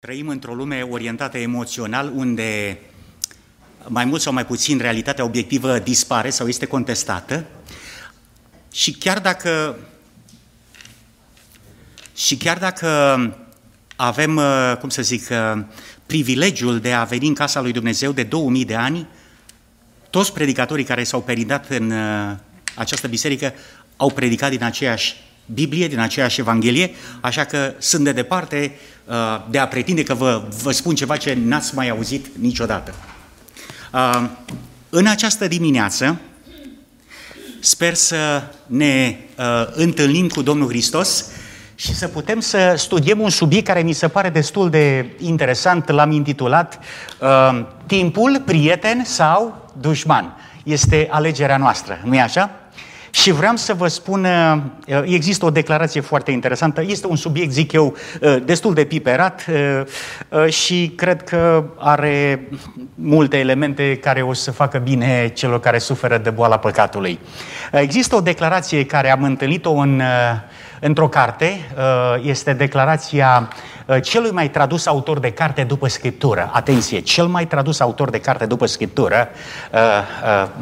Trăim într-o lume orientată emoțional, unde mai mult sau mai puțin realitatea obiectivă dispare sau este contestată. Și chiar dacă și chiar dacă avem, cum să zic, privilegiul de a veni în casa lui Dumnezeu de 2000 de ani, toți predicatorii care s-au peridat în această biserică au predicat din aceeași Biblie, din aceeași Evanghelie, așa că sunt de departe uh, de a pretinde că vă, vă spun ceva ce n-ați mai auzit niciodată. Uh, în această dimineață sper să ne uh, întâlnim cu Domnul Hristos și să putem să studiem un subiect care mi se pare destul de interesant, l-am intitulat Timpul, prieten sau dușman. Este alegerea noastră, nu-i așa? Și vreau să vă spun, uh, există o declarație foarte interesantă, este un subiect, zic eu, uh, destul de piperat uh, și cred că are multe elemente care o să facă bine celor care suferă de boala păcatului. Există o declarație care am întâlnit-o în, într-o carte, este declarația celui mai tradus autor de carte după Scriptură. Atenție, cel mai tradus autor de carte după Scriptură,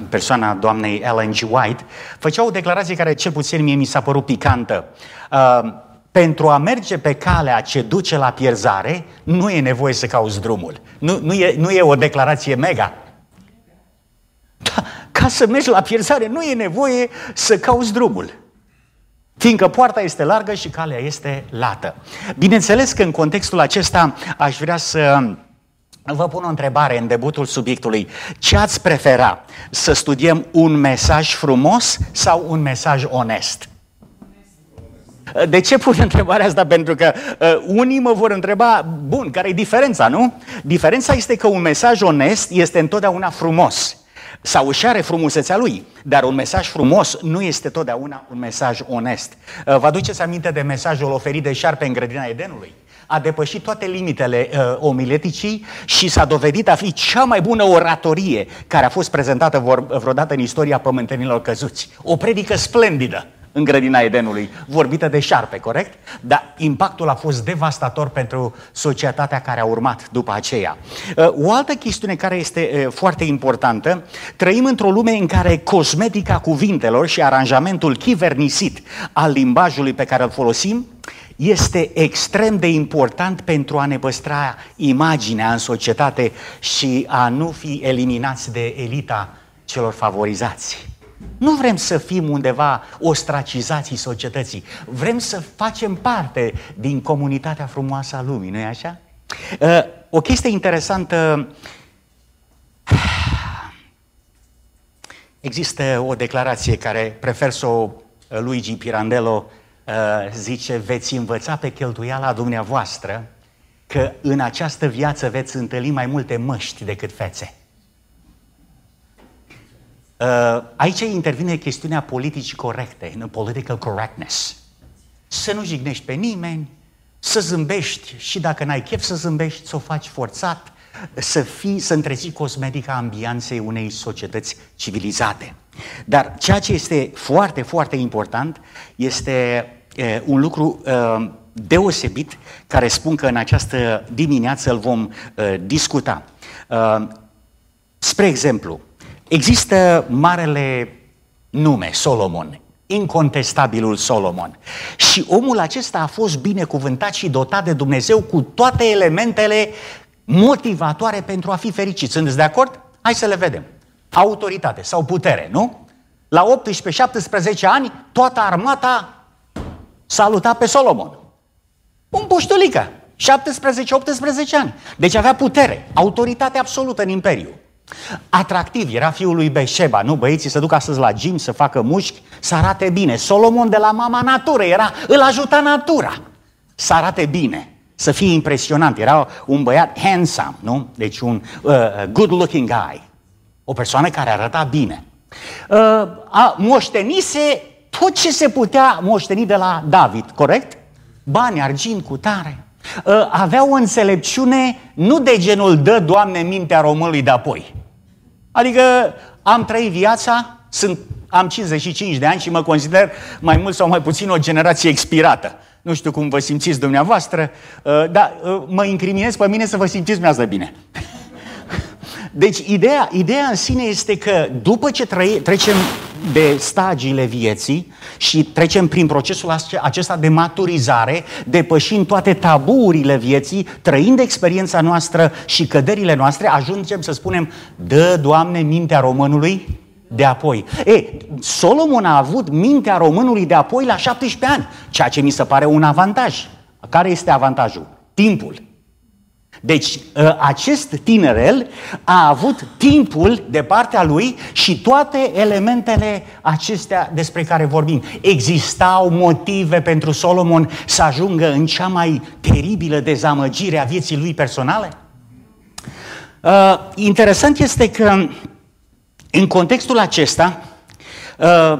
persoana doamnei Ellen G. White, făcea o declarație care cel puțin mie mi s-a părut picantă. Pentru a merge pe calea ce duce la pierzare, nu e nevoie să cauți drumul. Nu, nu, e, nu e o declarație mega. Da, ca să mergi la pierzare, nu e nevoie să cauți drumul. Fiindcă poarta este largă și calea este lată. Bineînțeles că în contextul acesta aș vrea să Vă pun o întrebare în debutul subiectului. Ce ați prefera? Să studiem un mesaj frumos sau un mesaj onest? De ce pun întrebarea asta? Pentru că uh, unii mă vor întreba, bun, care e diferența, nu? Diferența este că un mesaj onest este întotdeauna frumos sau își are frumusețea lui, dar un mesaj frumos nu este totdeauna un mesaj onest. Uh, vă aduceți aminte de mesajul oferit de șarpe în grădina Edenului? A depășit toate limitele uh, omileticii și s-a dovedit a fi cea mai bună oratorie care a fost prezentată vor, vreodată în istoria pământenilor căzuți. O predică splendidă în grădina Edenului, vorbită de șarpe, corect? Dar impactul a fost devastator pentru societatea care a urmat după aceea. Uh, o altă chestiune care este uh, foarte importantă, trăim într-o lume în care cosmetica cuvintelor și aranjamentul chivernisit al limbajului pe care îl folosim este extrem de important pentru a ne păstra imaginea în societate și a nu fi eliminați de elita celor favorizați. Nu vrem să fim undeva ostracizații societății. Vrem să facem parte din comunitatea frumoasă a lumii, nu-i așa? Uh, o chestie interesantă. Există o declarație care prefer să o uh, Luigi Pirandello uh, zice, veți învăța pe cheltuiala dumneavoastră că în această viață veți întâlni mai multe măști decât fețe. Uh, aici intervine chestiunea politicii corecte, în political correctness. Să nu jignești pe nimeni, să zâmbești și dacă n-ai chef să zâmbești, să o faci forțat, să fii, să întreții cosmetica ambianței unei societăți civilizate. Dar ceea ce este foarte, foarte important este uh, un lucru uh, deosebit care spun că în această dimineață îl vom uh, discuta. Uh, spre exemplu, Există marele nume, Solomon, incontestabilul Solomon. Și omul acesta a fost binecuvântat și dotat de Dumnezeu cu toate elementele motivatoare pentru a fi fericit. Sunteți de acord? Hai să le vedem. Autoritate sau putere, nu? La 18-17 ani, toată armata saluta pe Solomon. Un puștulică, 17-18 ani. Deci avea putere, autoritate absolută în imperiu. Atractiv, era fiul lui Beșeba, nu? Băieții se duc astăzi la gym să facă mușchi, să arate bine. Solomon de la mama natură era, îl ajuta natura să arate bine, să fie impresionant. Era un băiat handsome, nu? Deci un uh, good-looking guy, o persoană care arăta bine. Uh, a, moștenise tot ce se putea moșteni de la David, corect? Bani, argint, cu tare. Uh, avea o înțelepciune nu de genul dă, Doamne, mintea românului de apoi. Adică am trăit viața, sunt, am 55 de ani și mă consider mai mult sau mai puțin o generație expirată. Nu știu cum vă simțiți dumneavoastră, uh, dar uh, mă incriminez pe mine să vă simțiți dumneavoastră bine. Deci ideea, ideea în sine este că după ce trăie, trecem de stagiile vieții și trecem prin procesul acesta de maturizare, depășind toate tabuurile vieții, trăind experiența noastră și căderile noastre, ajungem să spunem, dă, Doamne, mintea românului de apoi. E, Solomon a avut mintea românului de apoi la 17 ani, ceea ce mi se pare un avantaj. Care este avantajul? Timpul. Deci ă, acest tinerel a avut timpul de partea lui și toate elementele acestea despre care vorbim. Existau motive pentru Solomon să ajungă în cea mai teribilă dezamăgire a vieții lui personale? Uh, interesant este că în contextul acesta uh,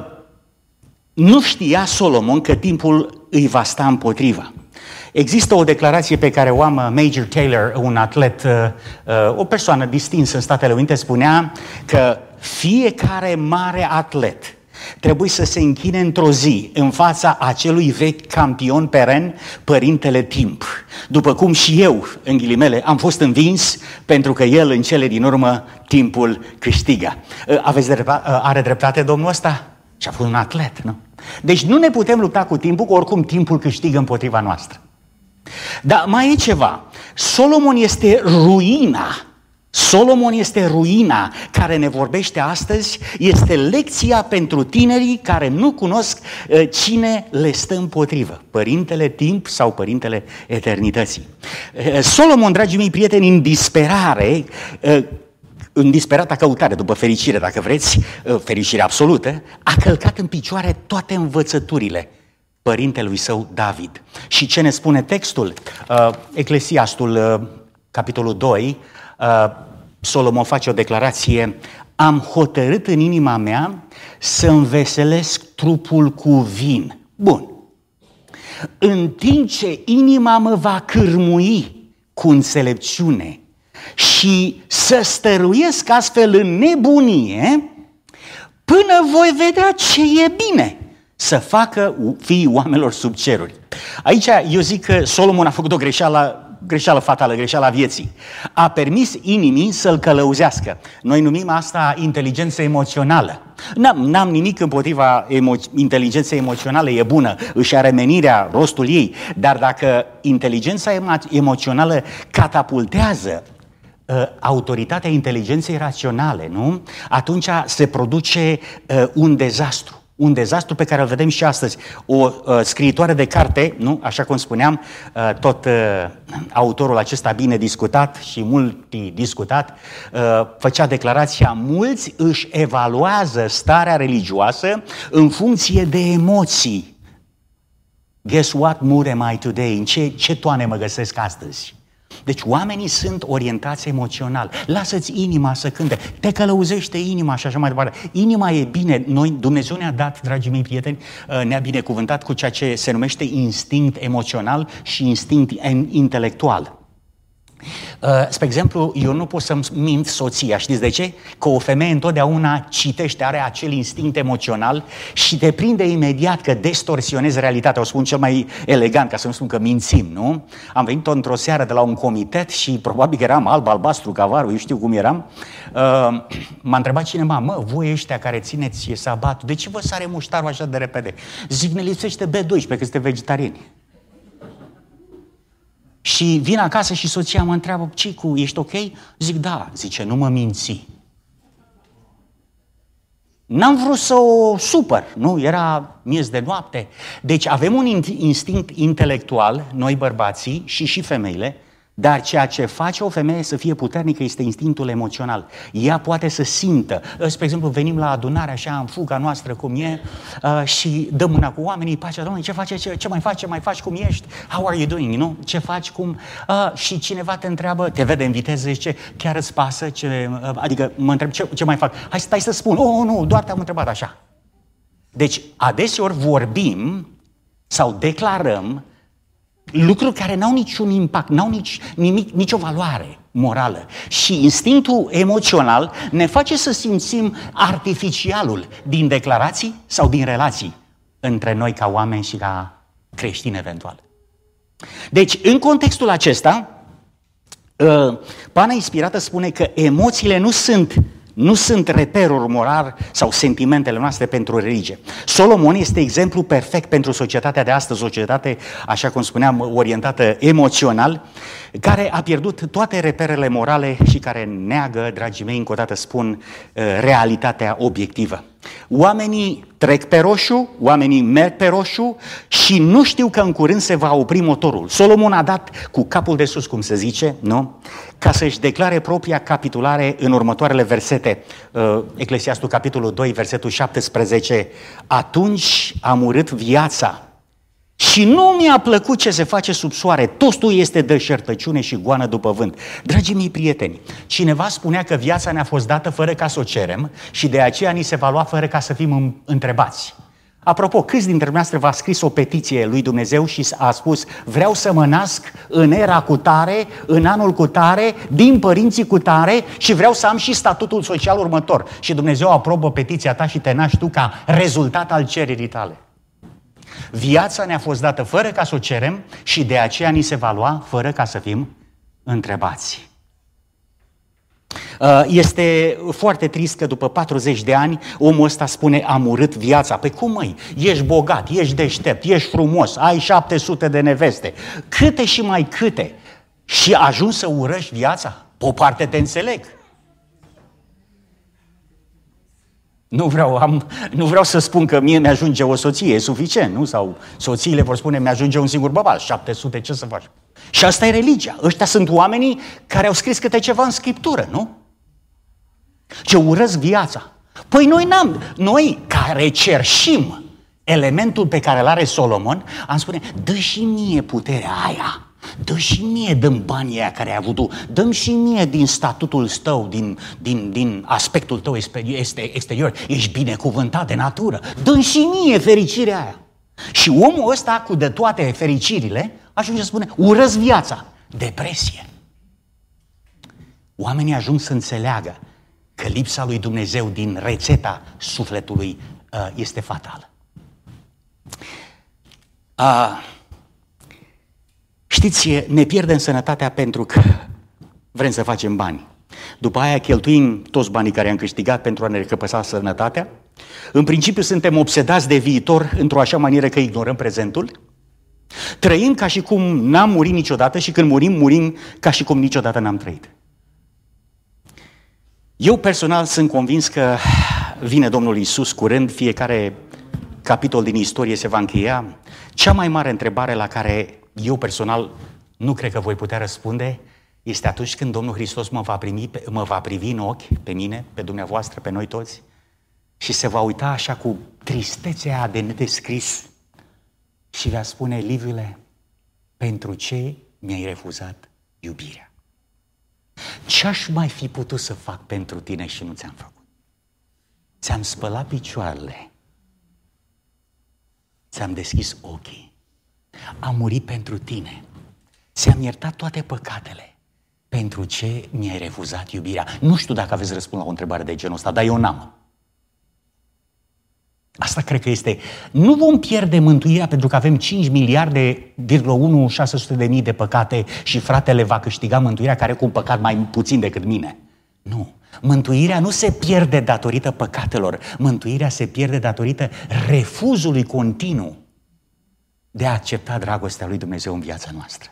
nu știa Solomon că timpul îi va sta împotriva. Există o declarație pe care o am uh, Major Taylor, un atlet, uh, uh, o persoană distinsă în Statele Unite, spunea că fiecare mare atlet trebuie să se închine într-o zi în fața acelui vechi campion peren, Părintele Timp. După cum și eu, în ghilimele, am fost învins pentru că el în cele din urmă timpul câștigă. Aveți dreptate, are dreptate domnul ăsta? Și a fost un atlet, nu? Deci nu ne putem lupta cu timpul, că oricum timpul câștigă împotriva noastră. Dar mai e ceva. Solomon este ruina. Solomon este ruina care ne vorbește astăzi, este lecția pentru tinerii care nu cunosc uh, cine le stă împotrivă, părintele timp sau părintele eternității. Uh, Solomon, dragii mei prieteni, în disperare, uh, în disperata căutare după fericire, dacă vreți, fericire absolută, a călcat în picioare toate învățăturile părintelui său David. Și ce ne spune textul? Uh, Eclesiastul, uh, capitolul 2, uh, Solomon face o declarație, am hotărât în inima mea să înveselesc trupul cu vin. Bun. În timp ce inima mă va cârmui cu înțelepciune și să stăruiesc astfel în nebunie, până voi vedea ce e bine să facă fiii oamenilor sub ceruri. Aici eu zic că Solomon a făcut o greșeală greșeală fatală, greșeala vieții. A permis inimii să-l călăuzească. Noi numim asta inteligență emoțională. N-am, n-am nimic împotriva emo- inteligenței emoționale, e bună, își are menirea, rostul ei, dar dacă inteligența emo- emoțională catapultează uh, autoritatea inteligenței raționale, nu? Atunci se produce uh, un dezastru un dezastru pe care îl vedem și astăzi. O uh, scriitoare de carte, nu? așa cum spuneam, uh, tot uh, autorul acesta bine discutat și multidiscutat, uh, făcea declarația, mulți își evaluează starea religioasă în funcție de emoții. Guess what mood am I today? În ce, ce toane mă găsesc astăzi? Deci oamenii sunt orientați emoțional. Lasă-ți inima să cânte. Te călăuzește inima și așa mai departe. Inima e bine. Noi, Dumnezeu ne-a dat, dragii mei prieteni, uh, ne-a binecuvântat cu ceea ce se numește instinct emoțional și instinct intelectual. Uh, spre exemplu, eu nu pot să-mi mint soția. Știți de ce? Că o femeie întotdeauna citește, are acel instinct emoțional și te prinde imediat că distorsionezi realitatea. O spun cel mai elegant, ca să nu spun că mințim, nu? Am venit într-o seară de la un comitet și probabil că eram alb, albastru, cavarul, eu știu cum eram. Uh, m-a întrebat cineva, mă, voi ăștia care țineți sabatul, de ce vă sare muștarul așa de repede? Zic, ne lipsește B12, că sunteți vegetariani. Și vin acasă și soția mă întreabă, ce cu, ești ok? Zic, da. Zice, nu mă minți. N-am vrut să o supăr, nu? Era miez de noapte. Deci avem un instinct intelectual, noi bărbații și și femeile, dar ceea ce face o femeie să fie puternică este instinctul emoțional. Ea poate să simtă. Spre exemplu, venim la adunare așa în fuga noastră cum e uh, și dăm mâna cu oamenii, pacea Domnului, ce face, ce, ce mai faci, ce mai faci, cum ești, how are you doing, nu? Ce faci, cum... Uh, și cineva te întreabă, te vede în viteză, zice, chiar îți pasă, ce, uh, adică mă întreb ce, ce mai fac. Hai stai să spun, oh, nu, doar te-am întrebat așa. Deci, adeseori vorbim sau declarăm lucruri care n-au niciun impact, n-au nici, nimic, nicio valoare morală. Și instinctul emoțional ne face să simțim artificialul din declarații sau din relații între noi ca oameni și ca creștin eventual. Deci, în contextul acesta, uh, Pana Inspirată spune că emoțiile nu sunt nu sunt reperuri moral sau sentimentele noastre pentru religie. Solomon este exemplu perfect pentru societatea de astăzi, societate, așa cum spuneam, orientată emoțional, care a pierdut toate reperele morale și care neagă, dragii mei, încă o dată spun, uh, realitatea obiectivă. Oamenii trec pe roșu, oamenii merg pe roșu și nu știu că în curând se va opri motorul. Solomon a dat cu capul de sus, cum se zice, nu? Ca să-și declare propria capitulare în următoarele versete. Uh, Eclesiastul, capitolul 2, versetul 17. Atunci am urât viața și nu mi-a plăcut ce se face sub soare, tostul este deșertăciune și goană după vânt. Dragii mei prieteni, cineva spunea că viața ne-a fost dată fără ca să o cerem și de aceea ni se va lua fără ca să fim întrebați. Apropo, câți dintre noastre v-a scris o petiție lui Dumnezeu și a spus vreau să mă nasc în era cu tare, în anul cu tare, din părinții cu tare și vreau să am și statutul social următor. Și Dumnezeu aprobă petiția ta și te naști tu ca rezultat al cererii tale. Viața ne-a fost dată fără ca să o cerem și de aceea ni se va lua fără ca să fim întrebați. Uh, este foarte trist că după 40 de ani omul ăsta spune am urât viața. Păi cum măi? Ești bogat, ești deștept, ești frumos, ai 700 de neveste. Câte și mai câte? Și ajungi să urăști viața? Pe o parte te înțeleg. Nu vreau, am, nu vreau să spun că mie mi-ajunge o soție, e suficient, nu? Sau soțiile vor spune, mi-ajunge un singur bărbat, 700, ce să faci? Și asta e religia. Ăștia sunt oamenii care au scris câte ceva în Scriptură, nu? Ce urăsc viața. Păi noi n-am, noi care cerșim elementul pe care îl are Solomon, am spune, dă și mie puterea aia Dă și mie dăm banii aia care ai avut tu, dăm și mie din statutul tău, din, din, din aspectul tău este exterior, ești binecuvântat de natură, dă și mie fericirea aia. Și omul ăsta, cu de toate fericirile, ajunge să spune, urăz viața, depresie. Oamenii ajung să înțeleagă că lipsa lui Dumnezeu din rețeta sufletului uh, este fatală. Uh, Știți, ne pierdem sănătatea pentru că vrem să facem bani. După aia cheltuim toți banii care am câștigat pentru a ne recăpăsa sănătatea. În principiu suntem obsedați de viitor într-o așa manieră că ignorăm prezentul. Trăim ca și cum n-am murit niciodată și când murim, murim ca și cum niciodată n-am trăit. Eu personal sunt convins că vine Domnul Isus curând, fiecare capitol din istorie se va încheia. Cea mai mare întrebare la care eu personal nu cred că voi putea răspunde, este atunci când Domnul Hristos mă va, primi, mă va privi în ochi, pe mine, pe dumneavoastră, pe noi toți, și se va uita așa cu tristețea de nedescris și va spune, Liviule, pentru ce mi-ai refuzat iubirea? Ce aș mai fi putut să fac pentru tine și nu ți-am făcut? Ți-am spălat picioarele, ți-am deschis ochii, a murit pentru tine. Ți-am iertat toate păcatele. Pentru ce mi-ai refuzat iubirea? Nu știu dacă aveți răspuns la o întrebare de genul ăsta, dar eu n-am. Asta cred că este. Nu vom pierde mântuirea pentru că avem 5 miliarde, 1, 600 de mii de păcate și fratele va câștiga mântuirea care cu un păcat mai puțin decât mine. Nu. Mântuirea nu se pierde datorită păcatelor. Mântuirea se pierde datorită refuzului continuu de a accepta dragostea lui Dumnezeu în viața noastră.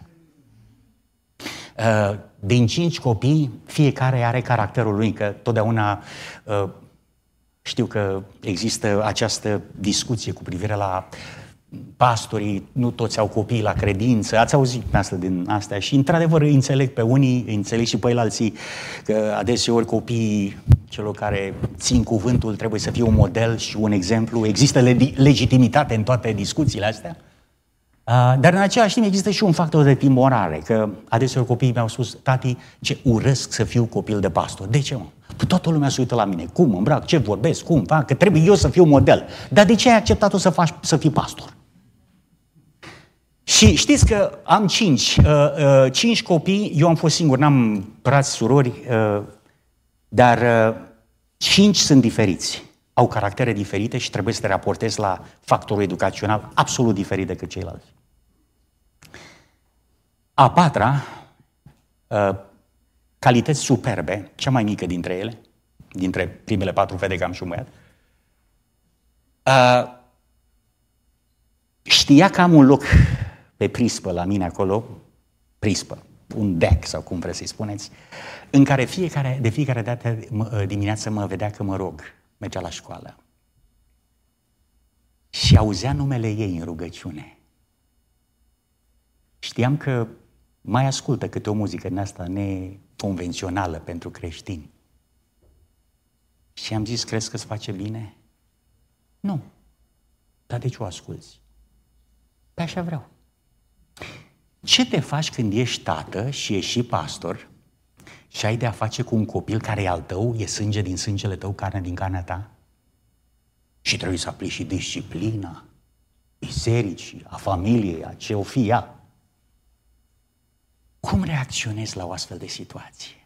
Uh, din cinci copii, fiecare are caracterul lui, că totdeauna uh, știu că există această discuție cu privire la pastorii, nu toți au copii la credință, ați auzit asta din astea. Și într-adevăr îi înțeleg pe unii, îi înțeleg și pe alții că adeseori copiii celor care țin cuvântul trebuie să fie un model și un exemplu, există legitimitate în toate discuțiile astea, Uh, dar în același timp există și un factor de timorare, că adeseori copiii mi-au spus, tati, ce urăsc să fiu copil de pastor. De ce, mă? Păi toată lumea se uită la mine. Cum îmbrac, ce vorbesc, cum fac, că trebuie eu să fiu model. Dar de ce ai acceptat să faci să fii pastor? Și știți că am cinci, uh, uh, cinci copii, eu am fost singur, n-am frați, surori, uh, dar uh, cinci sunt diferiți. Au caractere diferite și trebuie să te raportezi la factorul educațional absolut diferit decât ceilalți. A patra, uh, calități superbe, cea mai mică dintre ele, dintre primele patru fete că am șumuiat, uh, știa că am un loc pe prispă la mine acolo, prispă, un deck sau cum vreți să-i spuneți, în care fiecare, de fiecare dată dimineață mă vedea că mă rog, mergea la școală. Și auzea numele ei în rugăciune. Știam că mai ascultă câte o muzică din asta neconvențională pentru creștini. Și am zis, crezi că îți face bine? Nu. Dar de ce o asculți? Pe așa vreau. Ce te faci când ești tată și ești și pastor și ai de a face cu un copil care e al tău, e sânge din sângele tău, carne din carnea ta? Și trebuie să aplici și disciplina bisericii, a familiei, a ce o fi ea. Cum reacționezi la o astfel de situație?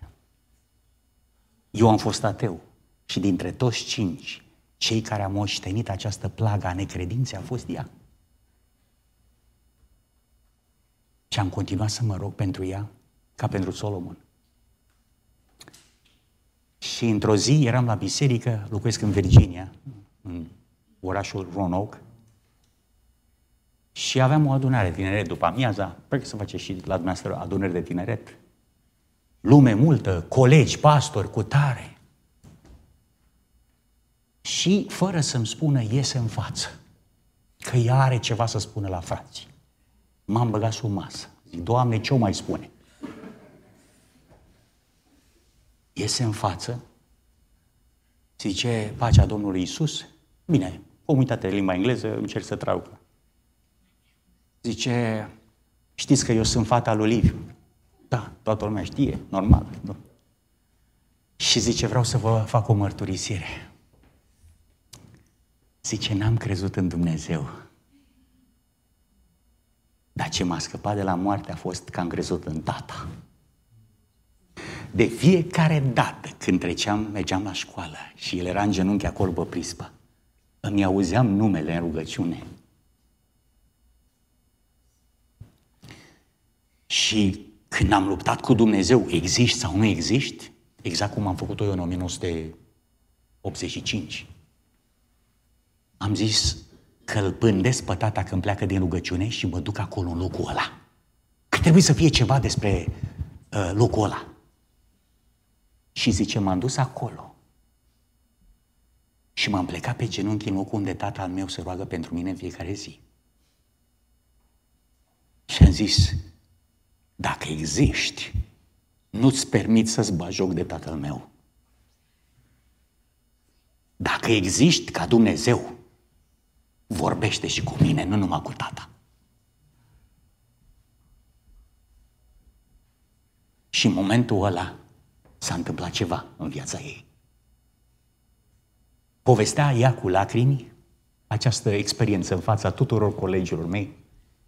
Eu am fost ateu și dintre toți cinci, cei care au moștenit această plagă a necredinței a fost ea. Și am continuat să mă rog pentru ea, ca pentru Solomon. Și într-o zi eram la biserică, locuiesc în Virginia, în orașul Roanoke, și aveam o adunare de tineret după amiaza, cred că să face și la dumneavoastră adunări de tineret. Lume multă, colegi, pastori, cu tare. Și fără să-mi spună, iese în față, că ea are ceva să spună la frații. M-am băgat sub masă. Zic, Doamne, ce o mai spune? Iese în față, zice, pacea Domnului Isus. Bine, o uitat de limba engleză, încerc să trag. Zice, știți că eu sunt fata lui Liviu. Da, toată lumea știe, normal. Nu? Și zice, vreau să vă fac o mărturisire. Zice, n-am crezut în Dumnezeu. Dar ce m-a scăpat de la moarte a fost că am crezut în tata. De fiecare dată când treceam, mergeam la școală și el era în genunchi acolo pe prispă, îmi auzeam numele în rugăciune. Și când am luptat cu Dumnezeu, existi sau nu existi, exact cum am făcut-o eu în 1985, am zis, că îl pândesc pe tata când pleacă din rugăciune și mă duc acolo în locul ăla. Că trebuie să fie ceva despre uh, locul ăla. Și zice, m-am dus acolo. Și m-am plecat pe genunchi în locul unde tata al meu se roagă pentru mine în fiecare zi. Și am zis, dacă existi, nu-ți permit să-ți bagi joc de tatăl meu. Dacă existi ca Dumnezeu, vorbește și cu mine, nu numai cu tata. Și în momentul ăla s-a întâmplat ceva în viața ei. Povestea ea cu lacrimi această experiență în fața tuturor colegilor mei,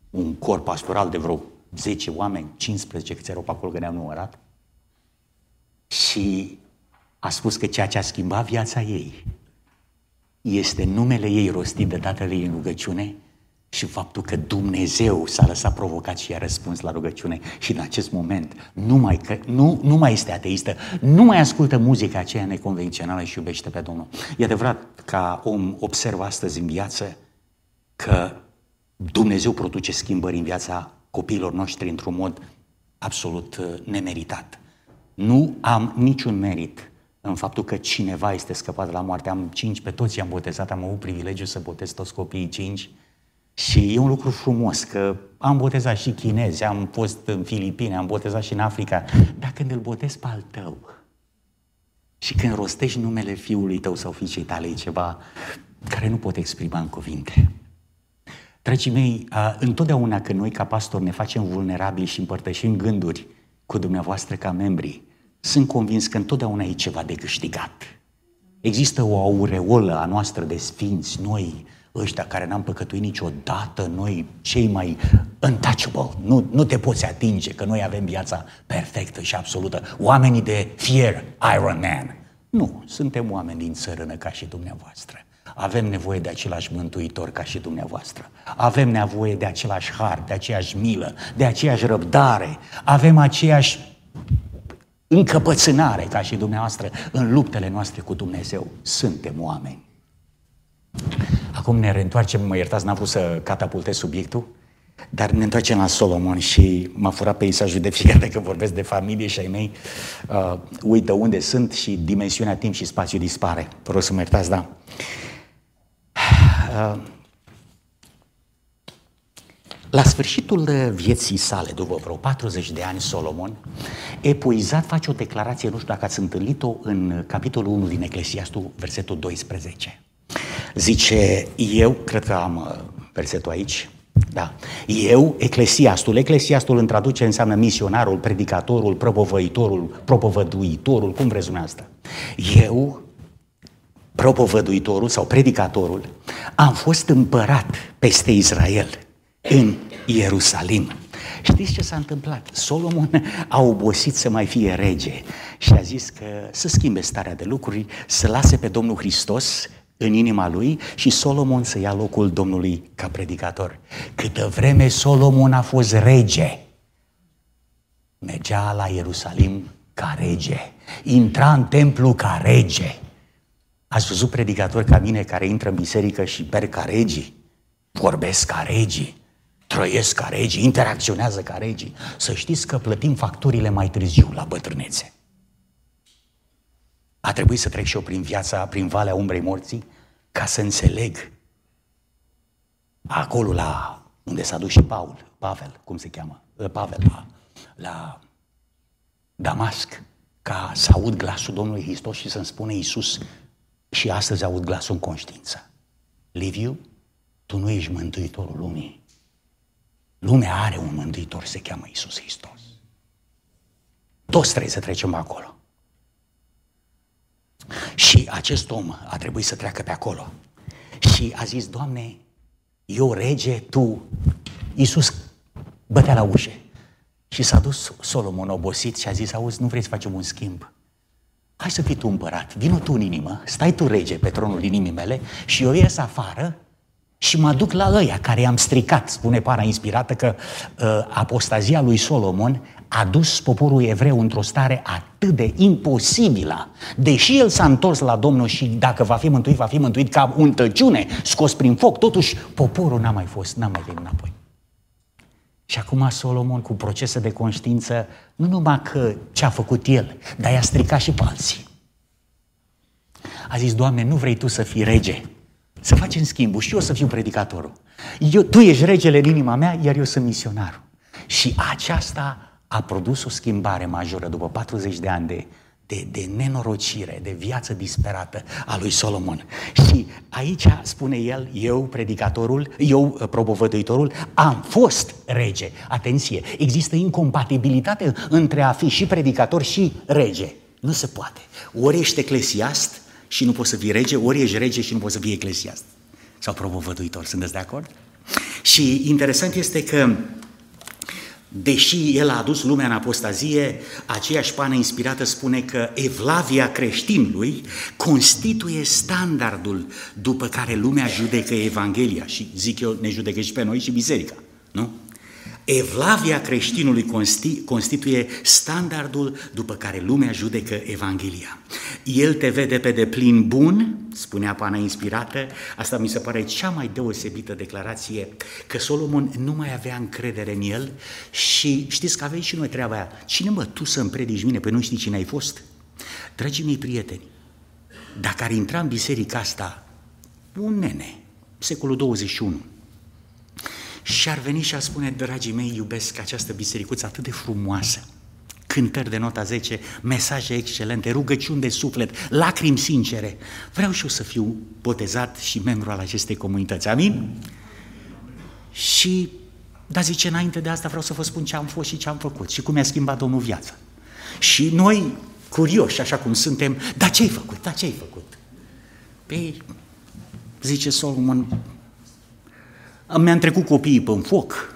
un corp pastoral de vreo 10 oameni, 15 câți erau pe acolo, că ne-am numărat, și a spus că ceea ce a schimbat viața ei este numele ei rostit de tatăl ei în rugăciune și faptul că Dumnezeu s-a lăsat provocat și a răspuns la rugăciune și în acest moment nu mai, că, nu, nu mai este ateistă, nu mai ascultă muzica aceea neconvențională și iubește pe Domnul. E adevărat, ca om observ astăzi în viață că Dumnezeu produce schimbări în viața copiilor noștri într-un mod absolut uh, nemeritat. Nu am niciun merit în faptul că cineva este scăpat de la moarte. Am cinci, pe toți i-am botezat, am avut privilegiu să botez toți copiii cinci. Și e un lucru frumos că am botezat și chinezi, am fost în Filipine, am botezat și în Africa. Dar când îl botezi pe al tău și când rostești numele fiului tău sau fiicei tale, e ceva care nu pot exprima în cuvinte. Dragii mei, întotdeauna când noi ca pastori ne facem vulnerabili și împărtășim gânduri cu dumneavoastră ca membri, sunt convins că întotdeauna e ceva de câștigat. Există o aureolă a noastră de sfinți, noi, ăștia care n-am păcătuit niciodată, noi cei mai untouchable, nu, nu te poți atinge, că noi avem viața perfectă și absolută. Oamenii de fier, Iron Man. Nu, suntem oameni din țărână ca și dumneavoastră. Avem nevoie de același mântuitor ca și dumneavoastră. Avem nevoie de același har, de aceeași milă, de aceeași răbdare. Avem aceeași încăpățânare ca și dumneavoastră în luptele noastre cu Dumnezeu. Suntem oameni. Acum ne reîntoarcem, mă iertați, n-am vrut să catapultez subiectul, dar ne întoarcem la Solomon și m-a furat peisajul de fiecare dată când vorbesc de familie și ai mei uh, uită unde sunt și dimensiunea timp și spațiu dispare. Vă rog să mă iertați, da. Uh, la sfârșitul vieții sale, după vreo 40 de ani, Solomon, epuizat, face o declarație, nu știu dacă ați întâlnit-o, în capitolul 1 din Eclesiastul, versetul 12. Zice, eu, cred că am uh, versetul aici, da. Eu, eclesiastul, eclesiastul în traduce înseamnă misionarul, predicatorul, propovăitorul, propovăduitorul, cum vreți dumneavoastră. Eu, propovăduitorul sau predicatorul, am fost împărat peste Israel în Ierusalim. Știți ce s-a întâmplat? Solomon a obosit să mai fie rege și a zis că să schimbe starea de lucruri, să lase pe Domnul Hristos în inima lui și Solomon să ia locul Domnului ca predicator. Câtă vreme Solomon a fost rege, mergea la Ierusalim ca rege, intra în templu ca rege. Ați văzut predicatori ca mine care intră în biserică și ber ca regii, vorbesc ca regii, trăiesc ca regii, interacționează ca regii. Să știți că plătim facturile mai târziu la bătrânețe. A trebuit să trec și eu prin viața, prin valea umbrei morții, ca să înțeleg. Acolo la unde s-a dus și Paul, Pavel, cum se cheamă, ă, Pavel, la, la Damasc, ca să aud glasul Domnului Hristos și să-mi spune Iisus și astăzi aud glasul în conștiință. Liviu, tu nu ești mântuitorul lumii. Lumea are un mântuitor, se cheamă Iisus Hristos. Toți trebuie să trecem acolo. Și acest om a trebuit să treacă pe acolo. Și a zis, Doamne, eu rege, Tu, Iisus bătea la ușe. Și s-a dus Solomon obosit și a zis, auzi, nu vrei să facem un schimb? Hai să fii tu împărat, vină tu în inimă, stai tu rege pe tronul inimii mele și eu ies afară și mă duc la ăia care i-am stricat, spune para inspirată că uh, apostazia lui Solomon a dus poporul evreu într-o stare atât de imposibilă. Deși el s-a întors la Domnul și dacă va fi mântuit, va fi mântuit ca un tăciune scos prin foc, totuși poporul n-a mai fost, n-a mai venit înapoi. Și acum Solomon, cu procese de conștiință, nu numai că ce a făcut el, dar i-a stricat și pe alții. A zis, Doamne, nu vrei Tu să fii rege, să facem schimbul și eu să fiu predicatorul. Eu, tu ești regele în inima mea, iar eu sunt misionarul. Și aceasta a produs o schimbare majoră după 40 de ani de, de, de nenorocire, de viață disperată a lui Solomon. Și aici spune el, eu, predicatorul, eu, uh, propovăduitorul, am fost rege. Atenție, există incompatibilitate între a fi și predicator și rege. Nu se poate. Ori ești eclesiast și nu poți să fii rege, ori ești rege și nu poți să fii eclesiast. Sau propovăduitor, sunteți de acord? Și interesant este că Deși el a adus lumea în apostazie, aceeași pană inspirată spune că evlavia creștinului constituie standardul după care lumea judecă Evanghelia și zic eu ne judecă și pe noi și biserica, nu? Evlavia creștinului constituie standardul după care lumea judecă Evanghelia. El te vede pe deplin bun, spunea pana inspirată, asta mi se pare cea mai deosebită declarație, că Solomon nu mai avea încredere în el și știți că aveți și noi treaba aia. Cine mă, tu să-mi predici mine, pe nu știi cine ai fost? Dragii mei prieteni, dacă ar intra în biserica asta un nene, secolul 21, și ar veni și ar spune, dragii mei, iubesc această bisericuță atât de frumoasă, cântări de nota 10, mesaje excelente, rugăciuni de suflet, lacrimi sincere. Vreau și eu să fiu botezat și membru al acestei comunități. Amin? Și, da zice, înainte de asta vreau să vă spun ce am fost și ce am făcut și cum mi-a schimbat Domnul viața. Și noi, curioși, așa cum suntem, da ce ai făcut, da ce ai făcut? Păi, zice Solomon, mi-am trecut copiii pe foc,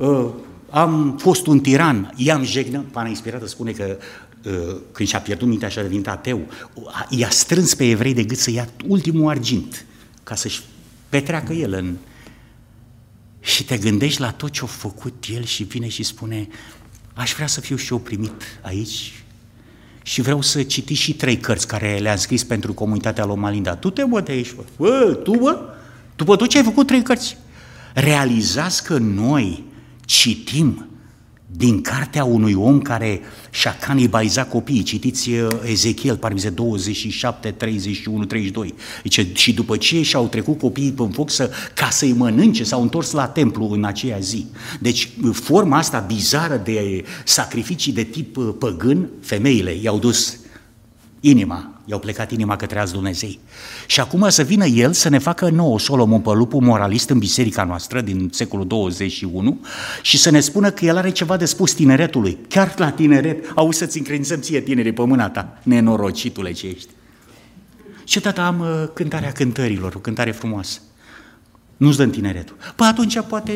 ă, am fost un tiran, i-am jegnat, pana inspirată spune că uh, când și-a pierdut mintea și a devenit ateu, i-a strâns pe evrei de gât să ia ultimul argint, ca să-și petreacă el în... Și te gândești la tot ce a făcut el și vine și spune, aș vrea să fiu și eu primit aici și vreau să citiți și trei cărți care le-am scris pentru comunitatea lui Malinda. Tu te bă de aici, bă. bă tu, bă? După tot ce ai făcut trei cărți. Realizați că noi citim din cartea unui om care și-a canibalizat copiii. Citiți uh, Ezechiel, parmise 27, 31, 32. Zice, și după ce și-au trecut copiii pe foc să, ca să-i mănânce, s-au întors la templu în aceea zi. Deci forma asta bizară de sacrificii de tip uh, păgân, femeile i-au dus inima i-au plecat inima către alți Dumnezei. Și acum să vină el să ne facă nouă Solomon Pălupu, moralist în biserica noastră din secolul 21 și să ne spună că el are ceva de spus tineretului. Chiar la tineret, auzi să-ți încredințăm ție tinerii pe mâna ta, nenorocitule ce ești. Și tata am uh, cântarea cântărilor, o cântare frumoasă. Nu-ți dă tineretul. Păi atunci poate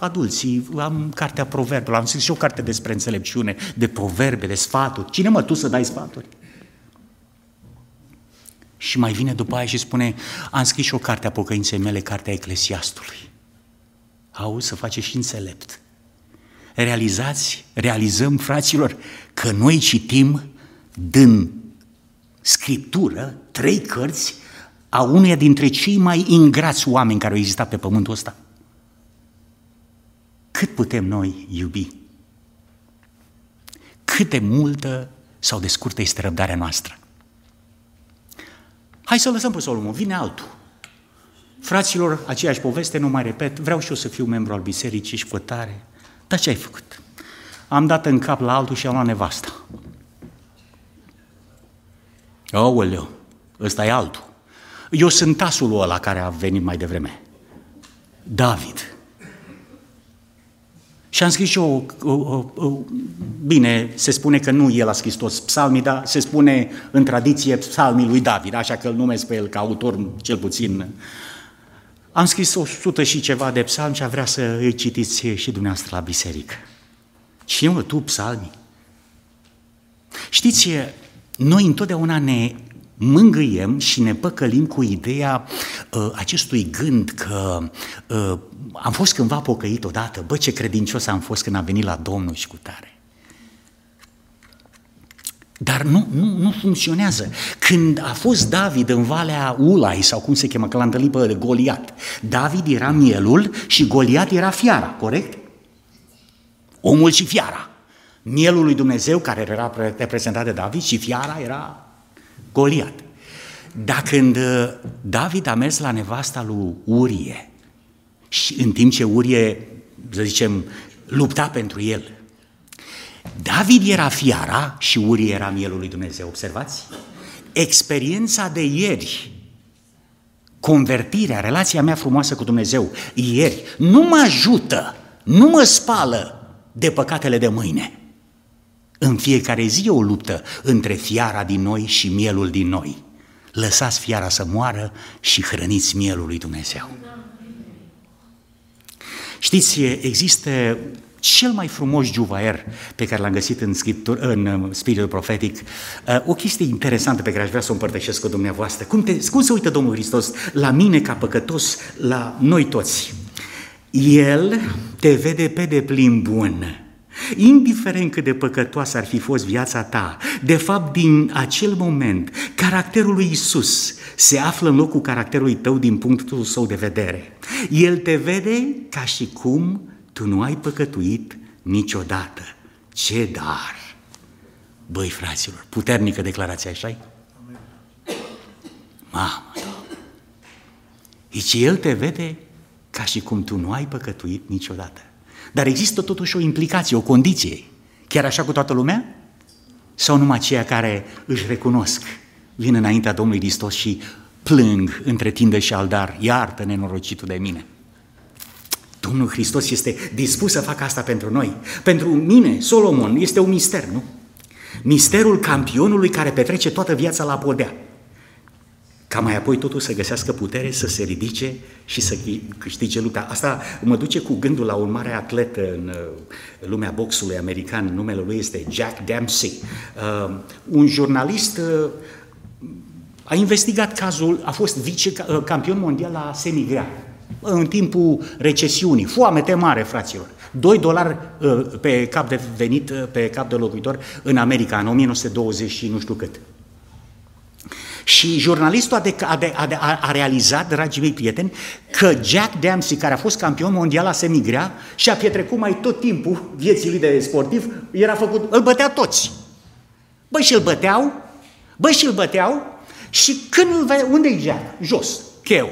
adulții, am cartea proverbelor, am scris și o carte despre înțelepciune, de proverbe, de sfaturi. Cine mă, tu să dai sfaturi? Și mai vine după aia și spune, am scris și o carte a pocăinței mele, cartea Eclesiastului. Auzi, să face și înțelept. Realizați, realizăm, fraților, că noi citim din Scriptură trei cărți a uneia dintre cei mai ingrați oameni care au existat pe pământul ăsta. Cât putem noi iubi? Cât de multă sau de scurtă este răbdarea noastră? Hai să lăsăm pe Solomon, vine altul. Fraților, aceeași poveste, nu mai repet, vreau și eu să fiu membru al bisericii și fătare. Dar ce ai făcut? Am dat în cap la altul și am luat nevasta. Aoleu, ăsta e altul. Eu sunt tasul ăla care a venit mai devreme. David. Și am scris și eu, bine, se spune că nu el a scris toți psalmii, dar se spune în tradiție psalmii lui David, așa că îl numesc pe el ca autor cel puțin. Am scris o sută și ceva de psalmi și a vrea să îi citiți și dumneavoastră la biserică. Și mă, tu psalmii? Știți, noi întotdeauna ne mângâiem și ne păcălim cu ideea uh, acestui gând că uh, am fost cândva pocăit odată, bă, ce credincios am fost când am venit la Domnul și cu tare. Dar nu, nu, nu funcționează. Când a fost David în Valea Ulai, sau cum se cheamă, că l-a întâlnit pe Goliat, David era mielul și Goliat era fiara, corect? Omul și fiara. Mielul lui Dumnezeu, care era reprezentat de David, și fiara era Goliat. Dar când uh, David a mers la nevasta lui Urie și în timp ce Urie, să zicem, lupta pentru el, David era fiara și Urie era mielul lui Dumnezeu, observați? Experiența de ieri, convertirea, relația mea frumoasă cu Dumnezeu, ieri, nu mă ajută, nu mă spală de păcatele de mâine. În fiecare zi e o luptă între fiara din noi și mielul din noi. Lăsați fiara să moară și hrăniți mielul lui Dumnezeu. Știți, există cel mai frumos juvaer pe care l-am găsit în, scriptur, în uh, spiritul profetic, uh, o chestie interesantă pe care aș vrea să o împărtășesc cu dumneavoastră. Cum, te, cum se uită Domnul Hristos la mine ca păcătos, la noi toți? El te vede pe deplin bun Indiferent cât de păcătoasă ar fi fost viața ta, de fapt din acel moment, caracterul lui Isus se află în locul caracterului tău din punctul său de vedere. El te vede ca și cum tu nu ai păcătuit niciodată. Ce dar! Băi, fraților, puternică declarație, așa Mamă, Deci El te vede ca și cum tu nu ai păcătuit niciodată. Dar există totuși o implicație, o condiție. Chiar așa cu toată lumea? Sau numai aceia care își recunosc, vin înaintea Domnului Hristos și plâng între tindă și aldar, iartă nenorocitul de mine. Domnul Hristos este dispus să facă asta pentru noi. Pentru mine, Solomon, este un mister, nu? Misterul campionului care petrece toată viața la podea. Ca mai apoi totul să găsească putere, să se ridice și să câștige lupta. Asta mă duce cu gândul la un mare atlet în lumea boxului american, numele lui este Jack Dempsey. Uh, un jurnalist uh, a investigat cazul, a fost vice-campion mondial la semigrea în timpul recesiunii, foamete mare, fraților. 2 dolari uh, pe cap de venit, pe cap de locuitor în America, în 1920 și nu știu cât. Și jurnalistul a, de, a, de, a, de, a realizat, dragii mei prieteni, că Jack Dempsey, care a fost campion mondial la semigrea și a pietrecut mai tot timpul vieții lui de sportiv, era făcut, îl bătea toți. Băi, și îl băteau, băi, și îl băteau și când îl vedea, unde e Jack? Jos, cheu.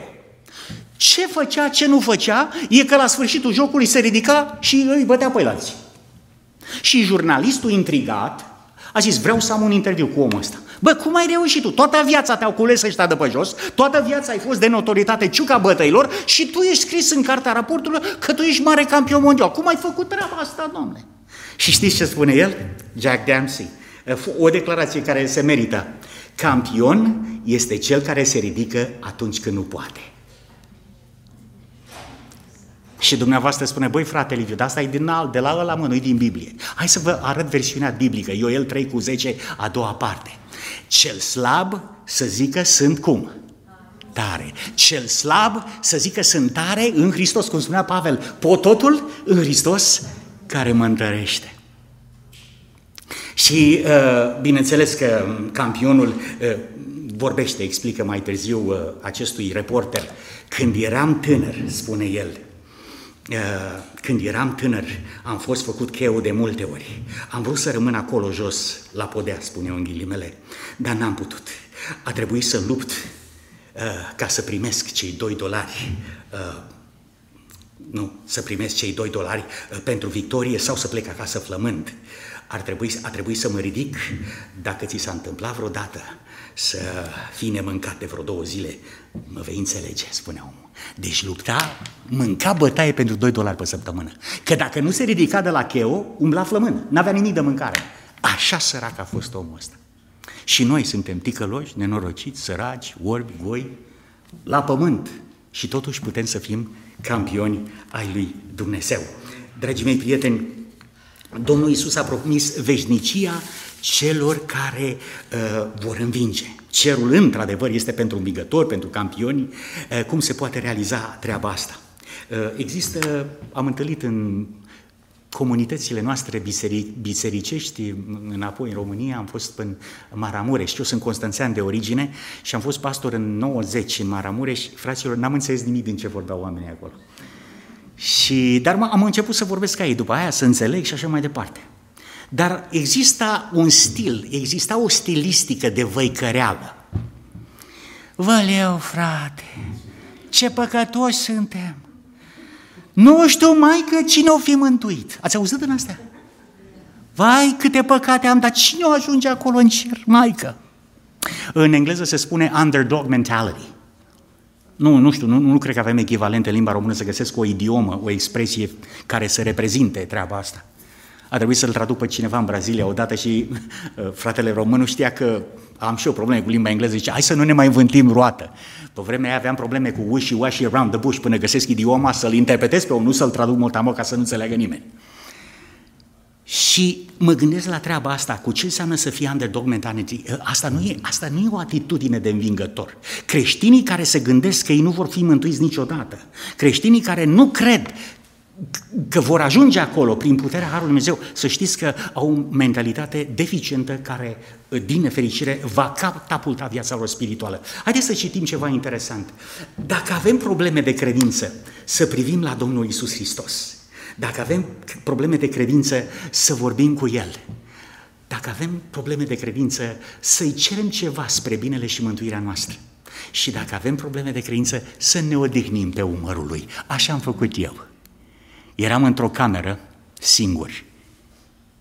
Ce făcea, ce nu făcea, e că la sfârșitul jocului se ridica și îi bătea pe alții. Și jurnalistul intrigat a zis, vreau să am un interviu cu omul ăsta. Bă, cum ai reușit tu? Toată viața te-au cules ăștia de pe jos, toată viața ai fost de notoritate ciuca bătăilor și tu ești scris în cartea raportului că tu ești mare campion mondial. Cum ai făcut treaba asta, domne? Și știți ce spune el? Jack Dempsey. O declarație care se merită. Campion este cel care se ridică atunci când nu poate. Și dumneavoastră spune, băi frate Liviu, dar asta e din alt, de la ăla mă, nu din Biblie. Hai să vă arăt versiunea biblică, Ioel 3 cu 10, a doua parte. Cel slab să zică sunt cum? Tare. Cel slab să zică sunt tare în Hristos, cum spunea Pavel, pot totul în Hristos care mă întărește. Și uh, bineînțeles că campionul uh, vorbește, explică mai târziu uh, acestui reporter, când eram tânăr, spune el, când eram tânăr, am fost făcut cheu de multe ori. Am vrut să rămân acolo jos, la podea, spune în ghilimele, dar n-am putut. A trebuit să lupt uh, ca să primesc cei doi dolari uh, nu, să primesc cei doi dolari uh, pentru victorie sau să plec acasă flămând. Ar trebui, a trebuit să mă ridic dacă ți s-a întâmplat vreodată să fii nemâncat de vreo două zile, mă vei înțelege, spune omul. Deci lupta, mânca bătaie pentru 2 dolari pe săptămână. Că dacă nu se ridica de la cheo, umbla flămând, n-avea nimic de mâncare. Așa sărac a fost omul ăsta. Și noi suntem ticăloși, nenorociți, săraci, orbi, goi, la pământ. Și totuși putem să fim campioni ai lui Dumnezeu. Dragii mei prieteni, Domnul Isus a promis veșnicia celor care uh, vor învinge. Cerul, într-adevăr, este pentru învigători, pentru campioni. Uh, cum se poate realiza treaba asta? Uh, există, am întâlnit în comunitățile noastre biseric, bisericești, înapoi în România, am fost în Maramureș, eu sunt constanțean de origine și am fost pastor în 90 în Maramureș, fraților, n-am înțeles nimic din ce vorbeau oamenii acolo. Și, dar am început să vorbesc ca ei, după aia să înțeleg și așa mai departe. Dar exista un stil, exista o stilistică de văicăreală. Văleu, frate, ce păcătoși suntem! Nu știu, mai că cine o fi mântuit? Ați auzit în astea? Vai, câte păcate am, dar cine o ajunge acolo în cer, maică? În engleză se spune underdog mentality. Nu, nu știu, nu, nu cred că avem echivalent în limba română să găsesc o idiomă, o expresie care să reprezinte treaba asta. A trebuit să-l traduc pe cineva în Brazilia odată și uh, fratele român nu știa că am și eu probleme cu limba engleză, zice, hai să nu ne mai învântim roată. Pe vremea aia aveam probleme cu wishy-washy around the bush până găsesc idioma, să-l interpretez pe unul, să-l traduc mult ca să nu înțeleagă nimeni. Și mă gândesc la treaba asta, cu ce înseamnă să fie underdog mentality. Uh, asta nu, e, asta nu e o atitudine de învingător. Creștinii care se gândesc că ei nu vor fi mântuiți niciodată, creștinii care nu cred că vor ajunge acolo prin puterea Harului Dumnezeu, să știți că au o mentalitate deficientă care, din nefericire, va catapulta viața lor spirituală. Haideți să citim ceva interesant. Dacă avem probleme de credință, să privim la Domnul Isus Hristos. Dacă avem probleme de credință, să vorbim cu El. Dacă avem probleme de credință, să-i cerem ceva spre binele și mântuirea noastră. Și dacă avem probleme de credință, să ne odihnim pe umărul Lui. Așa am făcut eu. Eram într-o cameră, singuri,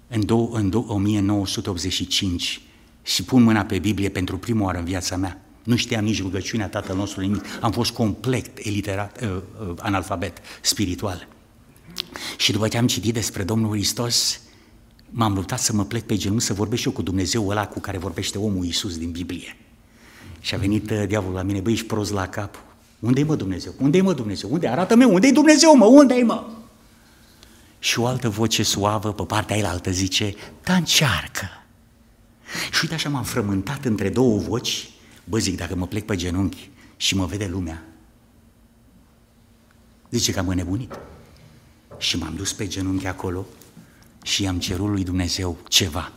în, do- în do- 1985 și pun mâna pe Biblie pentru prima oară în viața mea. Nu știam nici rugăciunea Tatăl nostru nimic. Am fost complet eliterat, uh, uh, analfabet spiritual. Și după ce am citit despre Domnul Hristos, m-am luptat să mă plec pe genunchi să vorbesc și eu cu Dumnezeu ăla cu care vorbește omul Iisus din Biblie. Și a venit uh, diavolul la mine, băi, ești prost la cap. Unde-i mă Dumnezeu? Unde-i mă Dumnezeu? Unde? Arată-mi unde-i Dumnezeu, mă? Unde-i mă? Și o altă voce suavă pe partea aia altă zice, da încearcă. Și uite așa m-am frământat între două voci, bă zic, dacă mă plec pe genunchi și mă vede lumea, zice că am înnebunit. Și m-am dus pe genunchi acolo și i-am cerut lui Dumnezeu ceva.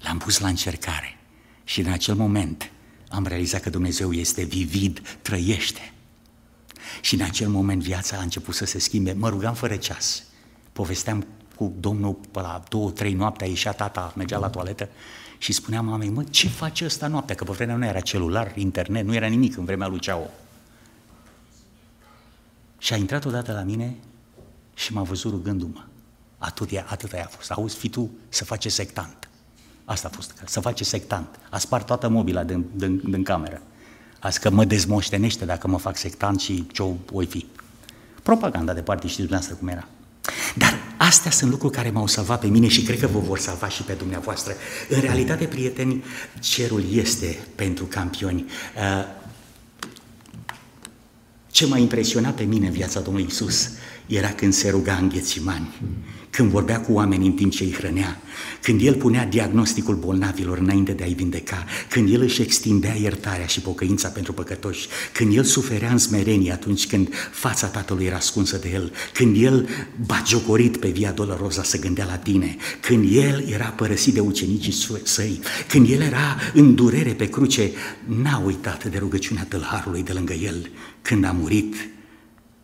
L-am pus la încercare și în acel moment am realizat că Dumnezeu este vivid, trăiește. Și în acel moment viața a început să se schimbe. Mă rugam fără ceas. Povesteam cu domnul pe la două, trei noaptea, ieșea tata, mergea la toaletă și spunea mamei, mă, ce face ăsta noaptea? Că pe vremea nu era celular, internet, nu era nimic în vremea lui Ceau. Și a intrat odată la mine și m-a văzut rugându-mă. Atât, atât a fost. Auzi, fi tu să face sectant. Asta a fost, să face sectant. A spart toată mobila din, din, din cameră. A zis că mă dezmoștenește dacă mă fac sectant și ce o fi. Propaganda de parte, știți dumneavoastră cum era. Dar astea sunt lucruri care m-au salvat pe mine și cred că vă vor salva și pe dumneavoastră. În realitate, prieteni, cerul este pentru campioni. Uh, ce m-a impresionat pe mine în viața Domnului Isus era când se ruga în Ghețimani când vorbea cu oamenii în timp ce îi hrănea, când El punea diagnosticul bolnavilor înainte de a-i vindeca, când El își extindea iertarea și pocăința pentru păcătoși, când El suferea în smerenie atunci când fața Tatălui era ascunsă de El, când El bagiocorit pe via dolorosa să gândea la tine, când El era părăsit de ucenicii săi, când El era în durere pe cruce, n-a uitat de rugăciunea tâlharului de lângă El, când a murit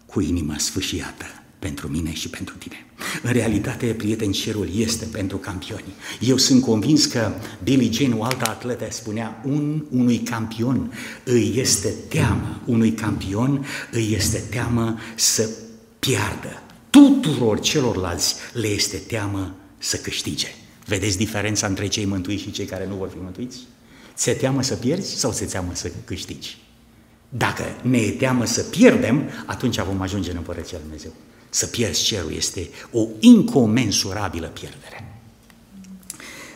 cu inima sfâșiată pentru mine și pentru tine. În realitate, prieten, cerul este pentru campioni. Eu sunt convins că Billy Jane, o altă atletă, spunea un, unui campion îi este teamă, unui campion îi este teamă să piardă. Tuturor celorlalți le este teamă să câștige. Vedeți diferența între cei mântuiți și cei care nu vor fi mântuiți? Ți-e teamă să pierzi sau ți-e teamă să câștigi? Dacă ne e teamă să pierdem, atunci vom ajunge în Împărăția Lui Dumnezeu. Să pierzi cerul este o incomensurabilă pierdere.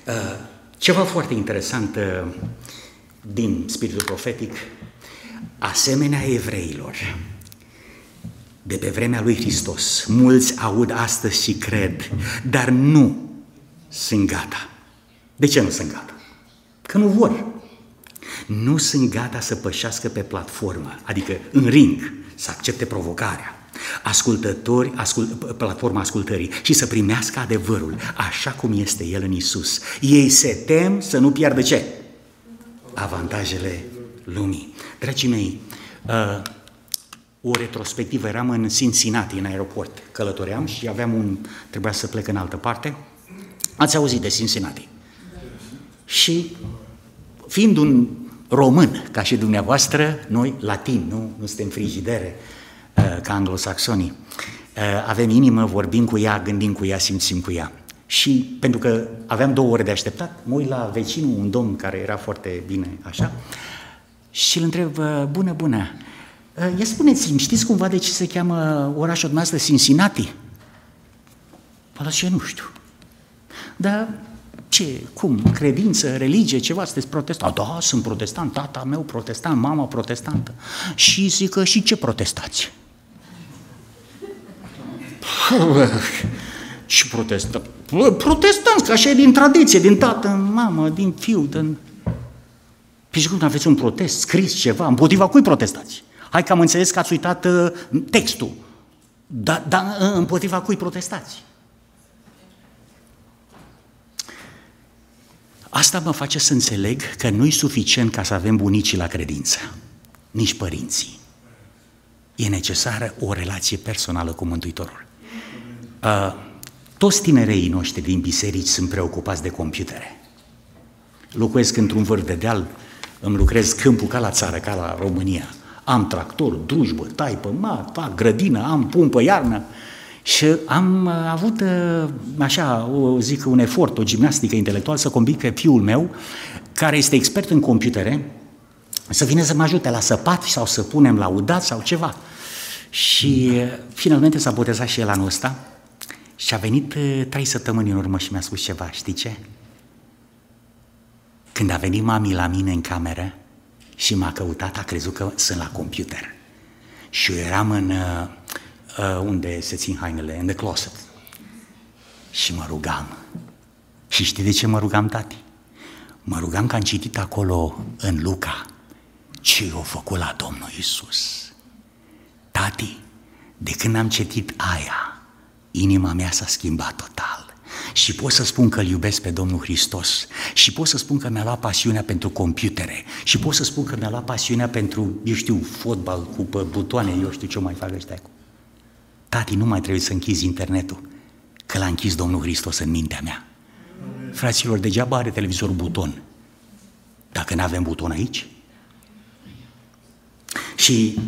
Uh, ceva foarte interesant uh, din spiritul profetic, asemenea evreilor, de pe vremea lui Hristos, mulți aud astăzi și cred, dar nu sunt gata. De ce nu sunt gata? Că nu vor. Nu sunt gata să pășească pe platformă, adică în ring, să accepte provocarea ascultători, ascult, platforma ascultării și să primească adevărul așa cum este el în Isus. Ei se tem să nu piardă ce? Avantajele lumii. Dragii mei, uh, o retrospectivă, eram în Cincinnati, în aeroport, călătoream și aveam un, trebuia să plec în altă parte. Ați auzit de Cincinnati. Și fiind un român, ca și dumneavoastră, noi latini, nu, nu suntem frigidere, Uh, ca anglosaxonii. Uh, avem inimă, vorbim cu ea, gândim cu ea, simțim cu ea. Și pentru că aveam două ore de așteptat, mă uit la vecinul, un domn care era foarte bine așa, și îl întreb, uh, bună, bună, ia spuneți-mi, știți cumva de ce se cheamă orașul dumneavoastră Cincinnati? Păi ce nu știu. Dar ce, cum, credință, religie, ceva, sunteți protestant? Da, sunt protestant, tata meu protestant, mama protestantă. Și zic că și ce protestați? Și protestă. Protestanți, că așa e din tradiție, din tată, mamă, din fiu, din... Păi și cum aveți un protest scris ceva, împotriva cui protestați? Hai că am înțeles că ați uitat uh, textul. Dar da, împotriva cui protestați? Asta mă face să înțeleg că nu-i suficient ca să avem bunicii la credință, nici părinții. E necesară o relație personală cu Mântuitorul. Uh, toți tinereii noștri din biserici sunt preocupați de computere. Locuiesc într-un vârf de deal, îmi lucrez câmpul ca la țară, ca la România. Am tractor, drujbă, taipă, ma, fac grădină, am pumpă iarnă. Și am avut, așa, o, zic, un efort, o gimnastică intelectuală să convinc pe fiul meu, care este expert în computere, să vină să mă ajute la săpat sau să punem la udat sau ceva. Și finalmente s-a botezat și el anul ăsta și a venit trei săptămâni în urmă și mi-a spus ceva, știi ce? Când a venit mami la mine în cameră și m-a căutat, a crezut că sunt la computer. Și eu eram în, uh, uh, unde se țin hainele, în the closet. Și mă rugam. Și știi de ce mă rugam, tati? Mă rugam că am citit acolo în Luca ce i-a făcut la Domnul Isus. Tati, de când am citit aia, inima mea s-a schimbat total. Și pot să spun că îl iubesc pe Domnul Hristos. Și pot să spun că mi-a luat pasiunea pentru computere. Și pot să spun că mi-a luat pasiunea pentru, eu știu, fotbal cu butoane, eu știu ce mai fac ăștia cu. Tati, nu mai trebuie să închizi internetul, că l-a închis Domnul Hristos în mintea mea. Fraților, degeaba are televizor buton. Dacă nu avem buton aici. Și